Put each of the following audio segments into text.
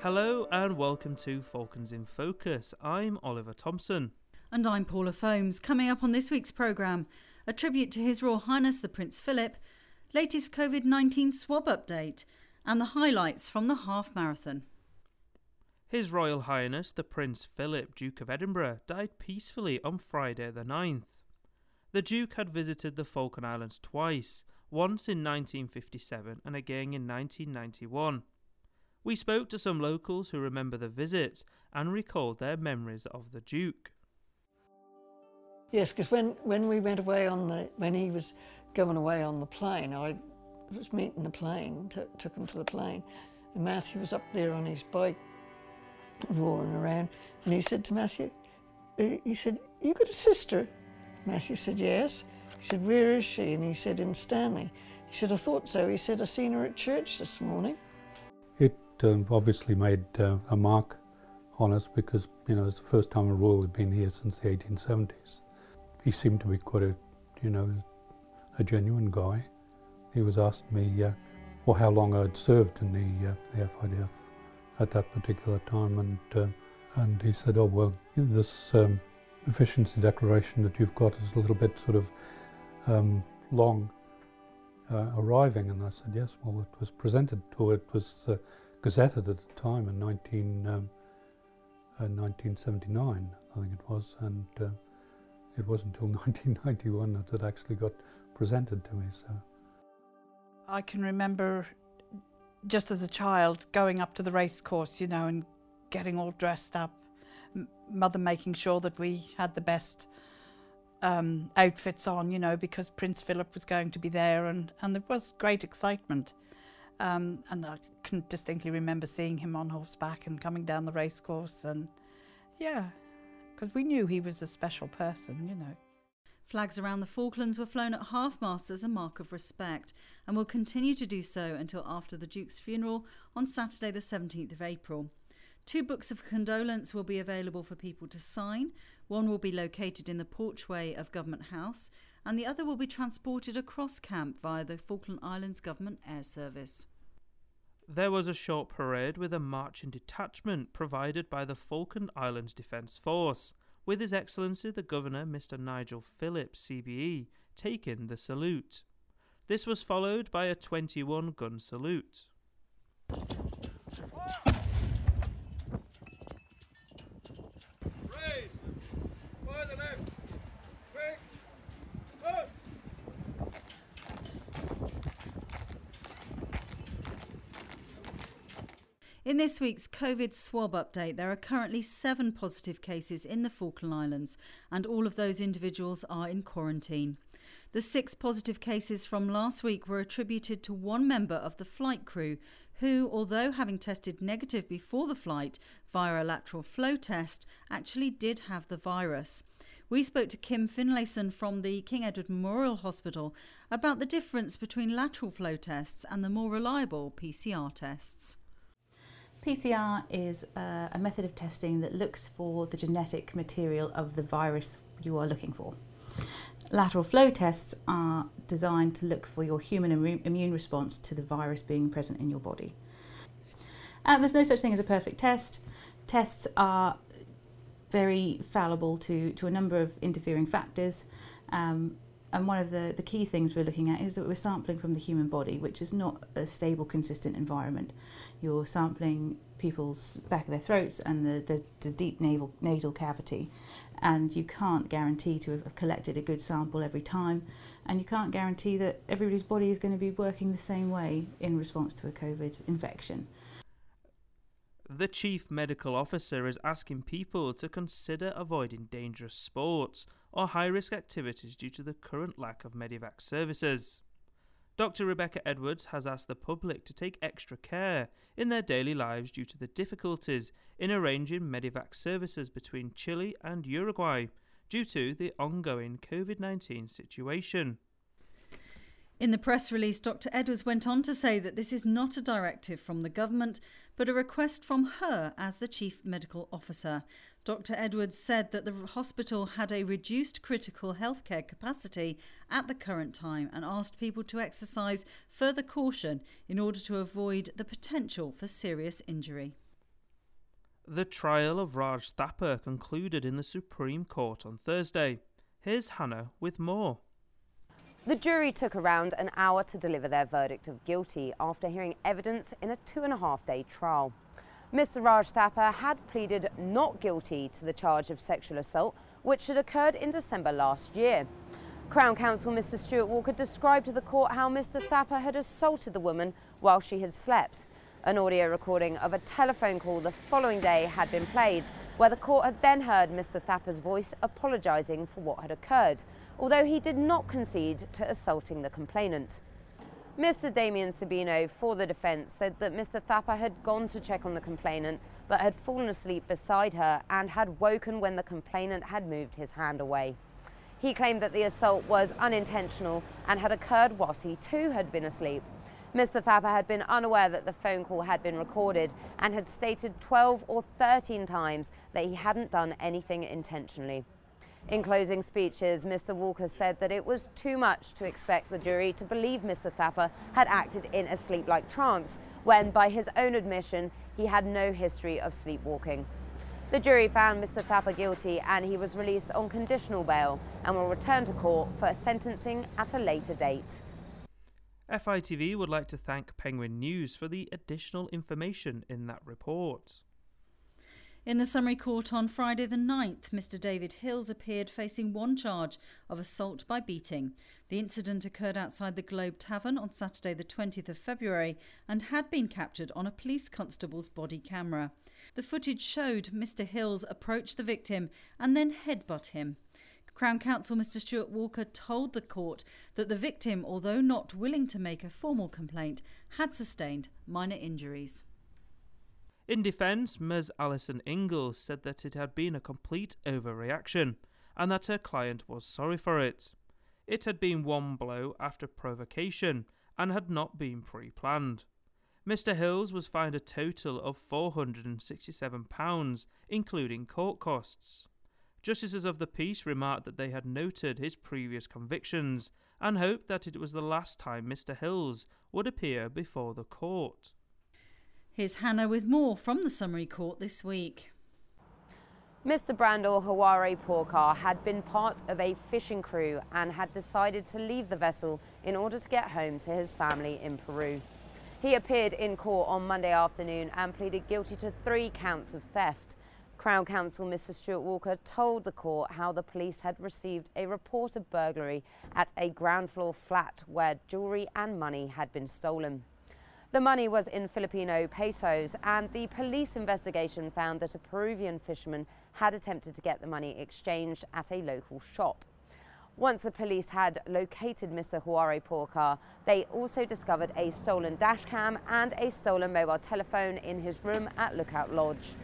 Hello and welcome to Falklands in Focus. I'm Oliver Thompson. And I'm Paula Foames. Coming up on this week's programme, a tribute to His Royal Highness the Prince Philip, latest COVID 19 swab update, and the highlights from the half marathon. His Royal Highness the Prince Philip, Duke of Edinburgh, died peacefully on Friday the 9th. The Duke had visited the Falkland Islands twice, once in 1957 and again in 1991. We spoke to some locals who remember the visits and recalled their memories of the Duke. Yes, because when, when we went away on the, when he was going away on the plane, I was meeting the plane, t- took him to the plane, and Matthew was up there on his bike, roaring around, and he said to Matthew, he said, you got a sister? Matthew said, yes. He said, where is she? And he said, in Stanley. He said, I thought so. He said, I seen her at church this morning. Uh, obviously made uh, a mark on us because, you know, it's the first time a royal had been here since the 1870s. He seemed to be quite a, you know, a genuine guy. He was asking me, uh, well, how long I'd served in the, uh, the FIDF at that particular time, and uh, and he said, oh well, this um, efficiency declaration that you've got is a little bit sort of um, long uh, arriving, and I said, yes, well, it was presented to it was uh, gazetted at the time in 19, um, 1979, uh, I think it was, and uh, it wasn't until 1991 that it actually got presented to me. So I can remember just as a child going up to the race course, you know, and getting all dressed up, M- mother making sure that we had the best um, outfits on, you know, because Prince Philip was going to be there, and, and there was great excitement. Um, and I can distinctly remember seeing him on horseback and coming down the racecourse, and yeah, because we knew he was a special person, you know. Flags around the Falklands were flown at half mast as a mark of respect and will continue to do so until after the Duke's funeral on Saturday, the 17th of April. Two books of condolence will be available for people to sign. One will be located in the porchway of Government House, and the other will be transported across camp via the Falkland Islands Government Air Service. There was a short parade with a marching detachment provided by the Falkland Islands Defence Force, with His Excellency the Governor, Mr. Nigel Phillips, CBE, taking the salute. This was followed by a 21 gun salute. In this week's COVID swab update, there are currently seven positive cases in the Falkland Islands, and all of those individuals are in quarantine. The six positive cases from last week were attributed to one member of the flight crew who, although having tested negative before the flight via a lateral flow test, actually did have the virus. We spoke to Kim Finlayson from the King Edward Memorial Hospital about the difference between lateral flow tests and the more reliable PCR tests. PCR is uh, a method of testing that looks for the genetic material of the virus you are looking for. Lateral flow tests are designed to look for your human immune response to the virus being present in your body. Uh, there's no such thing as a perfect test. Tests are very fallible to, to a number of interfering factors. Um, and one of the, the key things we're looking at is that we're sampling from the human body, which is not a stable, consistent environment. You're sampling people's back of their throats and the, the, the deep nasal, nasal cavity, and you can't guarantee to have collected a good sample every time, and you can't guarantee that everybody's body is going to be working the same way in response to a COVID infection. The Chief Medical Officer is asking people to consider avoiding dangerous sports or high risk activities due to the current lack of Medivac services. Dr. Rebecca Edwards has asked the public to take extra care in their daily lives due to the difficulties in arranging Medivac services between Chile and Uruguay due to the ongoing COVID 19 situation. In the press release, Dr. Edwards went on to say that this is not a directive from the government, but a request from her as the Chief Medical Officer. Dr. Edwards said that the hospital had a reduced critical healthcare capacity at the current time and asked people to exercise further caution in order to avoid the potential for serious injury. The trial of Raj Thapar concluded in the Supreme Court on Thursday. Here's Hannah with more. The jury took around an hour to deliver their verdict of guilty after hearing evidence in a two and a half day trial. Mr. Raj Thapar had pleaded not guilty to the charge of sexual assault, which had occurred in December last year. Crown Counsel Mr. Stuart Walker described to the court how Mr. Thapar had assaulted the woman while she had slept. An audio recording of a telephone call the following day had been played, where the court had then heard Mr. Thapar's voice apologising for what had occurred, although he did not concede to assaulting the complainant. Mr. Damien Sabino for the defence said that Mr. Thapar had gone to check on the complainant but had fallen asleep beside her and had woken when the complainant had moved his hand away. He claimed that the assault was unintentional and had occurred whilst he too had been asleep. Mr. Thapar had been unaware that the phone call had been recorded and had stated 12 or 13 times that he hadn't done anything intentionally. In closing speeches, Mr. Walker said that it was too much to expect the jury to believe Mr. Thapar had acted in a sleep-like trance, when, by his own admission, he had no history of sleepwalking. The jury found Mr. Thapar guilty and he was released on conditional bail and will return to court for sentencing at a later date. FITV would like to thank Penguin News for the additional information in that report. In the summary court on Friday the 9th, Mr. David Hills appeared facing one charge of assault by beating. The incident occurred outside the Globe Tavern on Saturday the 20th of February and had been captured on a police constable's body camera. The footage showed Mr. Hills approach the victim and then headbutt him. Crown Counsel Mr. Stuart Walker told the court that the victim, although not willing to make a formal complaint, had sustained minor injuries. In defence, Ms. Alison Ingalls said that it had been a complete overreaction and that her client was sorry for it. It had been one blow after provocation and had not been pre planned. Mr. Hills was fined a total of £467, including court costs. Justices of the peace remarked that they had noted his previous convictions and hoped that it was the last time Mr. Hills would appear before the court. Here's Hannah with more from the summary court this week. Mr. Brandel Haware Porkar had been part of a fishing crew and had decided to leave the vessel in order to get home to his family in Peru. He appeared in court on Monday afternoon and pleaded guilty to three counts of theft. Crown Counsel Mr. Stuart Walker told the court how the police had received a report of burglary at a ground floor flat where jewellery and money had been stolen. The money was in Filipino pesos, and the police investigation found that a Peruvian fisherman had attempted to get the money exchanged at a local shop. Once the police had located Mr. Haware Porkar, they also discovered a stolen dashcam and a stolen mobile telephone in his room at Lookout Lodge.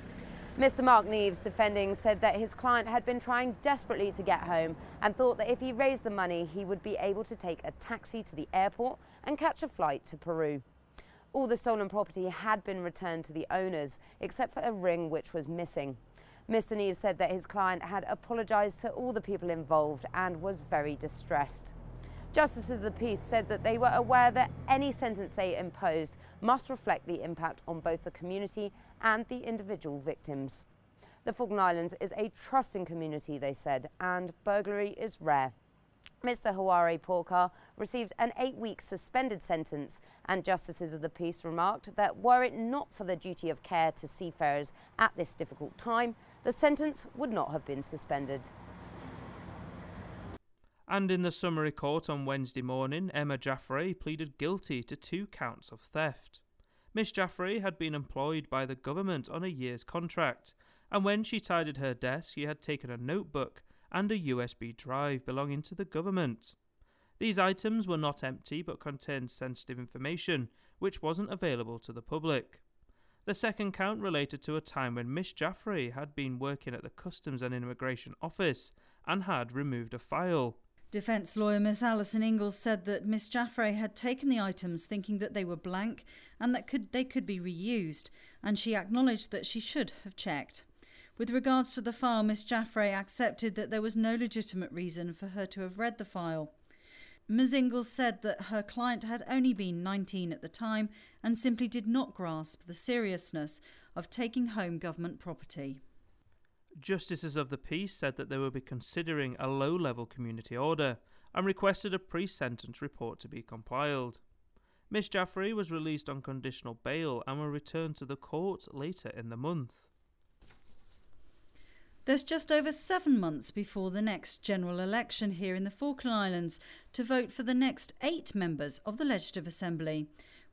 Mr. Mark Neves, defending, said that his client had been trying desperately to get home and thought that if he raised the money, he would be able to take a taxi to the airport and catch a flight to Peru. All the stolen property had been returned to the owners, except for a ring which was missing. Mr. Neves said that his client had apologised to all the people involved and was very distressed. Justices of the Peace said that they were aware that any sentence they imposed must reflect the impact on both the community and the individual victims. The Falkland Islands is a trusting community, they said, and burglary is rare. Mr. Haware Porkar received an eight-week suspended sentence and Justices of the Peace remarked that were it not for the duty of care to seafarers at this difficult time, the sentence would not have been suspended. And in the summary court on Wednesday morning, Emma Jaffray pleaded guilty to two counts of theft. Miss Jaffrey had been employed by the government on a year's contract, and when she tidied her desk, she had taken a notebook and a USB drive belonging to the government. These items were not empty but contained sensitive information which wasn't available to the public. The second count related to a time when Miss Jaffrey had been working at the Customs and Immigration Office and had removed a file. Defence lawyer Miss Alison Ingalls said that Miss Jaffray had taken the items thinking that they were blank and that could, they could be reused, and she acknowledged that she should have checked. With regards to the file, Miss Jaffray accepted that there was no legitimate reason for her to have read the file. Ms. Ingalls said that her client had only been 19 at the time and simply did not grasp the seriousness of taking home government property. Justices of the peace said that they will be considering a low level community order and requested a pre sentence report to be compiled. Miss Jaffrey was released on conditional bail and will return to the court later in the month. There's just over seven months before the next general election here in the Falkland Islands to vote for the next eight members of the Legislative Assembly.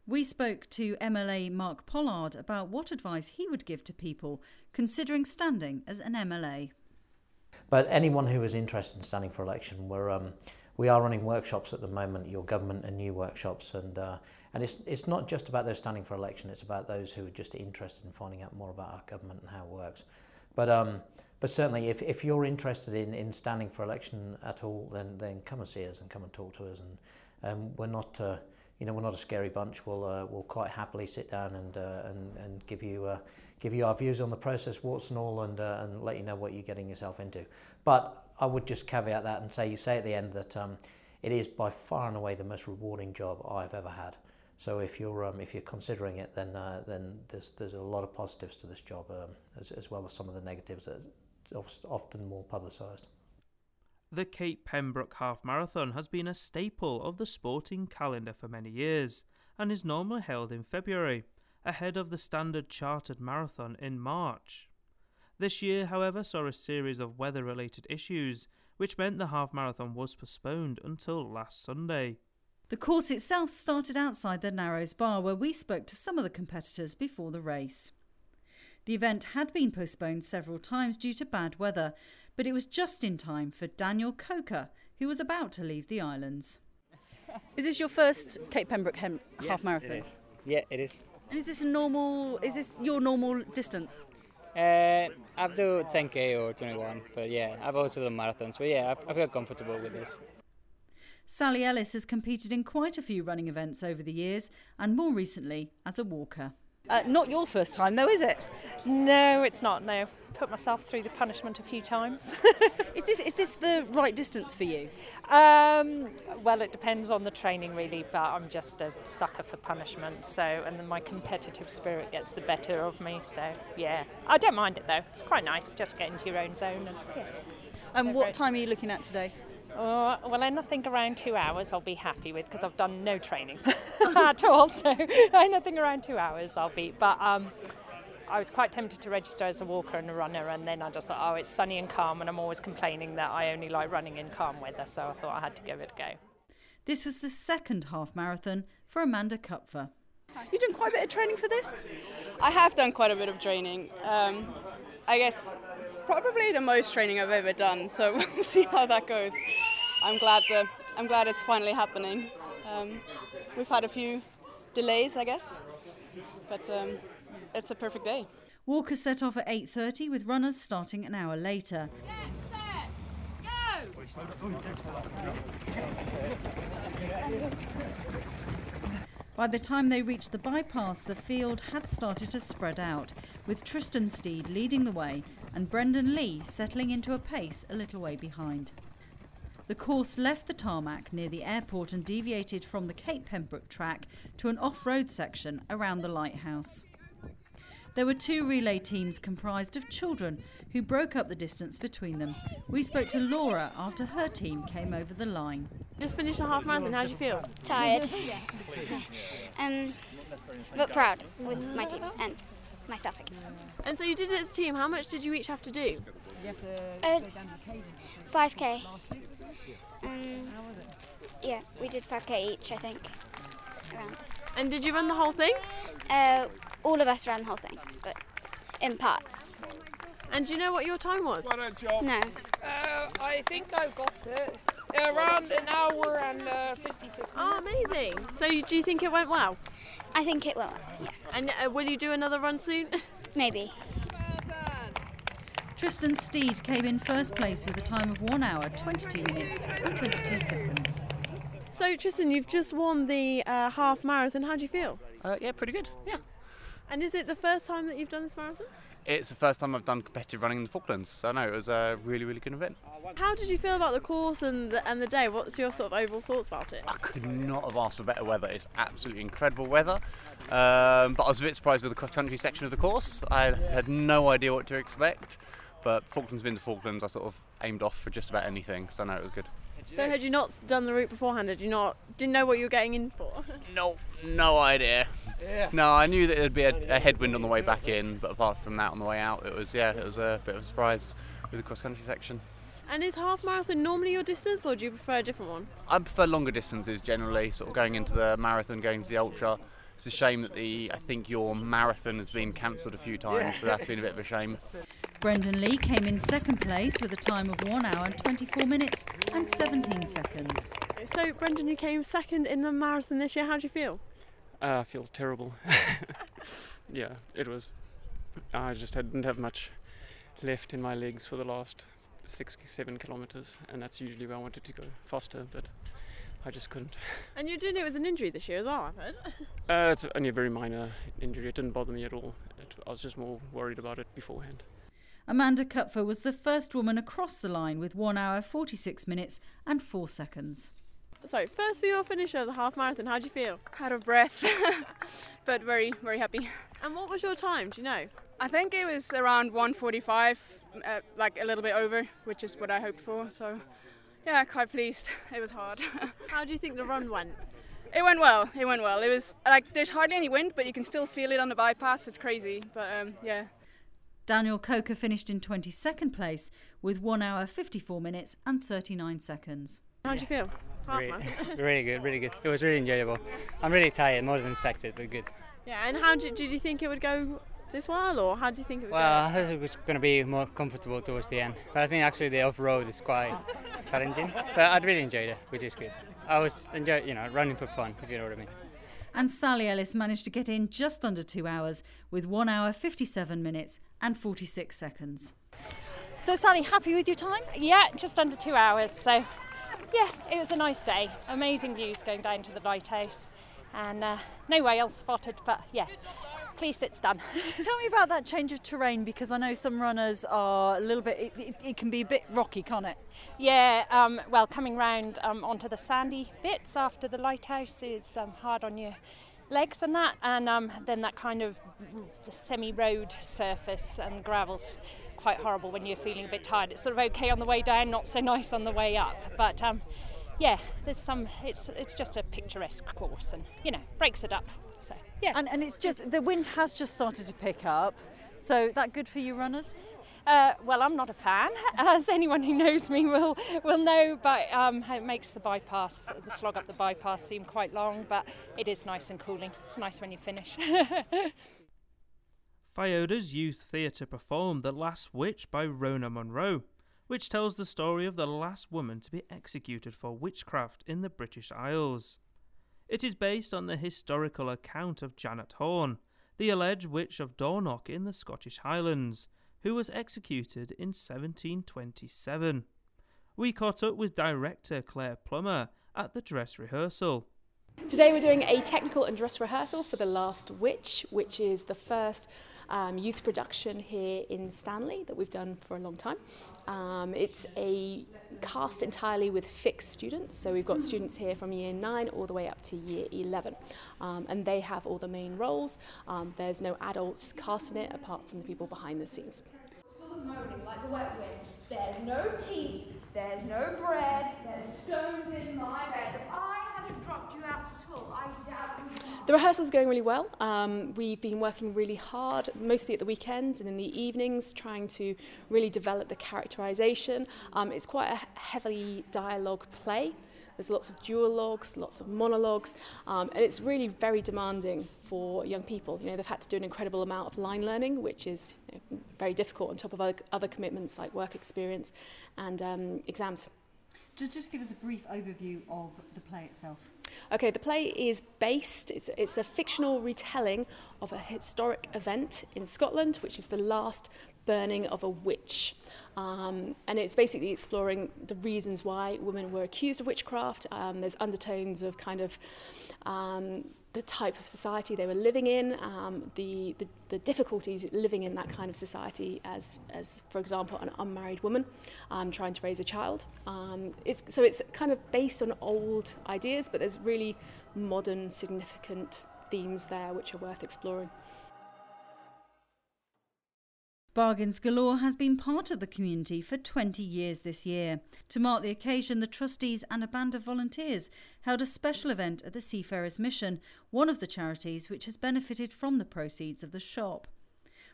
We spoke to MLA Mark Pollard about what advice he would give to people considering standing as an MLA. But anyone who is interested in standing for election, we're, um, we are running workshops at the moment, your government and new workshops, and uh, and it's it's not just about those standing for election. It's about those who are just interested in finding out more about our government and how it works. But um, but certainly, if, if you're interested in, in standing for election at all, then then come and see us and come and talk to us. And um, we're not uh, you know we're not a scary bunch. We'll uh, we'll quite happily sit down and uh, and and give you. Uh, give you our views on the process, warts and all, and, uh, and let you know what you're getting yourself into. But I would just caveat that and say, you say at the end that um, it is by far and away the most rewarding job I've ever had. So if you're um, if you're considering it, then uh, then there's there's a lot of positives to this job, um, as, as well as some of the negatives that often more publicised. The Cape Pembroke Half Marathon has been a staple of the sporting calendar for many years and is normally held in February ahead of the standard chartered marathon in March. This year, however, saw a series of weather related issues, which meant the half marathon was postponed until last Sunday. The course itself started outside the Narrows Bar, where we spoke to some of the competitors before the race. The event had been postponed several times due to bad weather, but it was just in time for Daniel Coker, who was about to leave the islands. Is this your first Cape Pembroke hem- yes, half marathon? It is. Yeah, it is. And is this a normal? Is this your normal distance? Uh, I do 10k or 21, but yeah, I've also done marathons. But yeah, I, I feel comfortable with this. Sally Ellis has competed in quite a few running events over the years, and more recently as a walker. Uh, not your first time, though, is it? No, it's not. No, put myself through the punishment a few times. is this is this the right distance for you? Um, well, it depends on the training, really. But I'm just a sucker for punishment. So, and then my competitive spirit gets the better of me. So, yeah, I don't mind it though. It's quite nice just get into your own zone. And, yeah. And what time are you looking at today? Uh, well, anything around two hours I'll be happy with because I've done no training at all. So anything around two hours I'll be. But um, I was quite tempted to register as a walker and a runner, and then I just thought, oh, it's sunny and calm, and I'm always complaining that I only like running in calm weather. So I thought I had to give it a go. This was the second half marathon for Amanda Kupfer. You've done quite a bit of training for this? I have done quite a bit of training. Um, I guess probably the most training I've ever done. So we'll see how that goes. I'm glad the, I'm glad it's finally happening. Um, we've had a few delays, I guess, but um, it's a perfect day. Walker set off at 8:30 with runners starting an hour later. Get set, go! By the time they reached the bypass, the field had started to spread out, with Tristan Steed leading the way and Brendan Lee settling into a pace a little way behind. The course left the tarmac near the airport and deviated from the Cape Pembroke track to an off road section around the lighthouse. There were two relay teams comprised of children who broke up the distance between them. We spoke to Laura after her team came over the line. Just finished a half marathon, how do you feel? Tired. um, but proud with my team and myself, I guess. And so you did it as a team. How much did you each have to do? Uh, 5k. Um, yeah, we did 5k each, I think. Around. And did you run the whole thing? Uh, all of us ran the whole thing, but in parts. And do you know what your time was? No. Uh, I think I've got it. Around an hour and uh, 56 minutes. Oh, amazing. So do you think it went well? I think it will, yeah. And uh, will you do another run soon? Maybe. Tristan Steed came in first place with a time of 1 hour, 22 minutes and 22 seconds. So Tristan, you've just won the uh, half marathon. How do you feel? Uh, yeah, pretty good. Yeah. And is it the first time that you've done this marathon? It's the first time I've done competitive running in the Falklands, so no, it was a really, really good event. How did you feel about the course and the, and the day? What's your sort of overall thoughts about it? I could not have asked for better weather. It's absolutely incredible weather. Um, but I was a bit surprised with the cross country section of the course. I had no idea what to expect. But Falklands been to Falklands, I sort of aimed off for just about anything, so no, it was good. So had you not done the route beforehand? Had you not didn't know what you were getting in for? No, no idea. No, I knew that there'd be a, a headwind on the way back in, but apart from that, on the way out, it was yeah, it was a bit of a surprise with the cross country section. And is half marathon normally your distance, or do you prefer a different one? I prefer longer distances generally, sort of going into the marathon, going to the ultra. It's a shame that the I think your marathon has been cancelled a few times, so that's been a bit of a shame. Brendan Lee came in second place with a time of 1 hour and 24 minutes and 17 seconds. So Brendan, you came second in the marathon this year. How do you feel? Uh, I feel terrible. yeah, it was. I just didn't have much left in my legs for the last six, seven kilometers, and that's usually where I wanted to go faster, but I just couldn't. And you're doing it with an injury this year as well, I've heard. Uh, it's only a very minor injury. It didn't bother me at all. It, I was just more worried about it beforehand. Amanda Kupfer was the first woman across the line with 1 hour 46 minutes and 4 seconds. So, first female finisher of the half marathon. How do you feel? Out of breath, but very, very happy. And what was your time? Do you know? I think it was around 145, uh, like a little bit over, which is what I hoped for. So, yeah, quite pleased. It was hard. How do you think the run went? It went well. It went well. It was like there's hardly any wind, but you can still feel it on the bypass. It's crazy, but um, yeah. Daniel Coker finished in 22nd place with 1 hour 54 minutes and 39 seconds. How did you feel? Half Really, really good, really good. It was really enjoyable. I'm really tired, more than expected, but good. yeah, and how did, did you think it would go this well, or how do you think it would Well, I go? thought it was going to be more comfortable towards the end, but I think actually the off-road is quite challenging. But I'd really enjoyed it, which is good. I was enjoy, you know, running for fun, if you know what I mean. And Sally Ellis managed to get in just under 2 hours with 1 hour 57 minutes and 46 seconds. So, Sally, happy with your time? Yeah, just under two hours. So, yeah, it was a nice day. Amazing views going down to the lighthouse, and uh, no whales spotted. But yeah, pleased it's done. Tell me about that change of terrain because I know some runners are a little bit, it, it, it can be a bit rocky, can't it? Yeah, um, well, coming round um, onto the sandy bits after the lighthouse is um, hard on your legs and that, and um, then that kind of semi-road surface and gravel's quite horrible when you're feeling a bit tired. It's sort of okay on the way down, not so nice on the way up, but um, yeah, there's some. It's it's just a picturesque course, and you know breaks it up. So yeah, And, and it's just, the wind has just started to pick up. So, that good for you runners? Uh, well, I'm not a fan, as anyone who knows me will will know. But um, it makes the bypass, the slog up the bypass, seem quite long. But it is nice and cooling. It's nice when you finish. Fioda's youth theatre performed The Last Witch by Rona Munro, which tells the story of the last woman to be executed for witchcraft in the British Isles. It is based on the historical account of Janet Horne, the alleged witch of Dornoch in the Scottish Highlands, who was executed in 1727. We caught up with director Claire Plummer at the dress rehearsal. Today we're doing a technical and dress rehearsal for The Last Witch, which is the first um, youth production here in Stanley that we've done for a long time. Um, it's a cast entirely with FICS students, so we've got students here from year 9 all the way up to year 11, um, and they have all the main roles. Um, there's no adults cast in it apart from the people behind the scenes. There's no peat, there's no bread, there's stones in my bed. If I hadn't dropped you out at all, I doubt you. The rehearsal's going really well. Um, we've been working really hard, mostly at the weekends and in the evenings, trying to really develop the characterization. Um, it's quite a heavily dialogue play. There's lots of duologues, lots of monologues, um, and it's really very demanding for young people. You know, they've had to do an incredible amount of line learning, which is you know, very difficult on top of other, other commitments like work experience and um, exams. Just, just give us a brief overview of the play itself. Okay, the play is based, it's, it's a fictional retelling of a historic event in Scotland, which is the last burning of a witch. Um, and it's basically exploring the reasons why women were accused of witchcraft. Um, there's undertones of kind of um, the type of society they were living in, um, the, the, the difficulties living in that kind of society as, as for example, an unmarried woman um, trying to raise a child. Um, it's, so it's kind of based on old ideas, but there's really modern, significant themes there which are worth exploring. Bargains Galore has been part of the community for 20 years this year. To mark the occasion, the trustees and a band of volunteers held a special event at the Seafarers Mission, one of the charities which has benefited from the proceeds of the shop.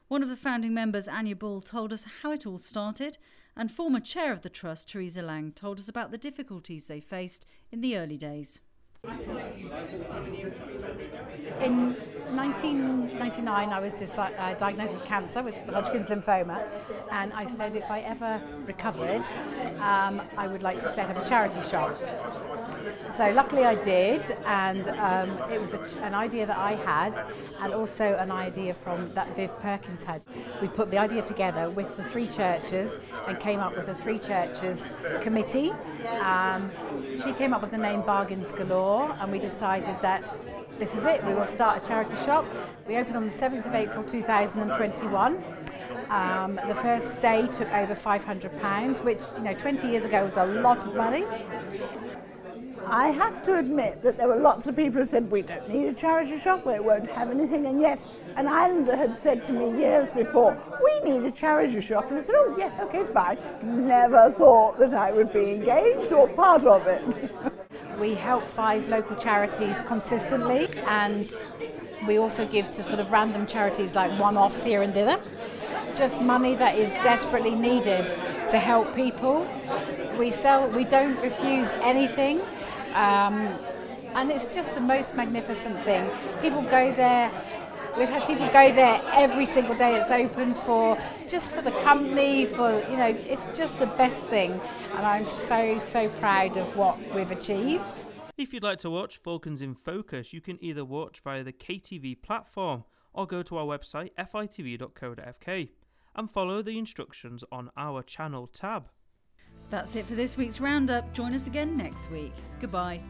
One of the founding members, Anya Bull, told us how it all started, and former chair of the trust, Teresa Lang, told us about the difficulties they faced in the early days. In 1999, I was uh, diagnosed with cancer, with Hodgkin's lymphoma, and I said if I ever recovered, um, I would like to set up a charity shop. So luckily I did, and um, it was an idea that I had, and also an idea from that Viv Perkins had. We put the idea together with the three churches and came up with a three churches committee. Um, she came up with the name Bargains Galore, and we decided that this is it. We will start a charity shop. We opened on the 7th of April 2021. Um, the first day took over £500, which you know 20 years ago was a lot of money. I have to admit that there were lots of people who said, We don't need a charity shop, we won't have anything. And yet, an islander had said to me years before, We need a charity shop. And I said, Oh, yeah, okay, fine. Never thought that I would be engaged or part of it. We help five local charities consistently, and we also give to sort of random charities like one offs here and thither. Just money that is desperately needed to help people. We sell, we don't refuse anything. Um, and it's just the most magnificent thing. People go there. We've had people go there every single day it's open for just for the company, for you know, it's just the best thing. And I'm so so proud of what we've achieved. If you'd like to watch Falklands in Focus, you can either watch via the KTV platform or go to our website fitv.co.fk and follow the instructions on our channel tab. That's it for this week's roundup. Join us again next week. Goodbye.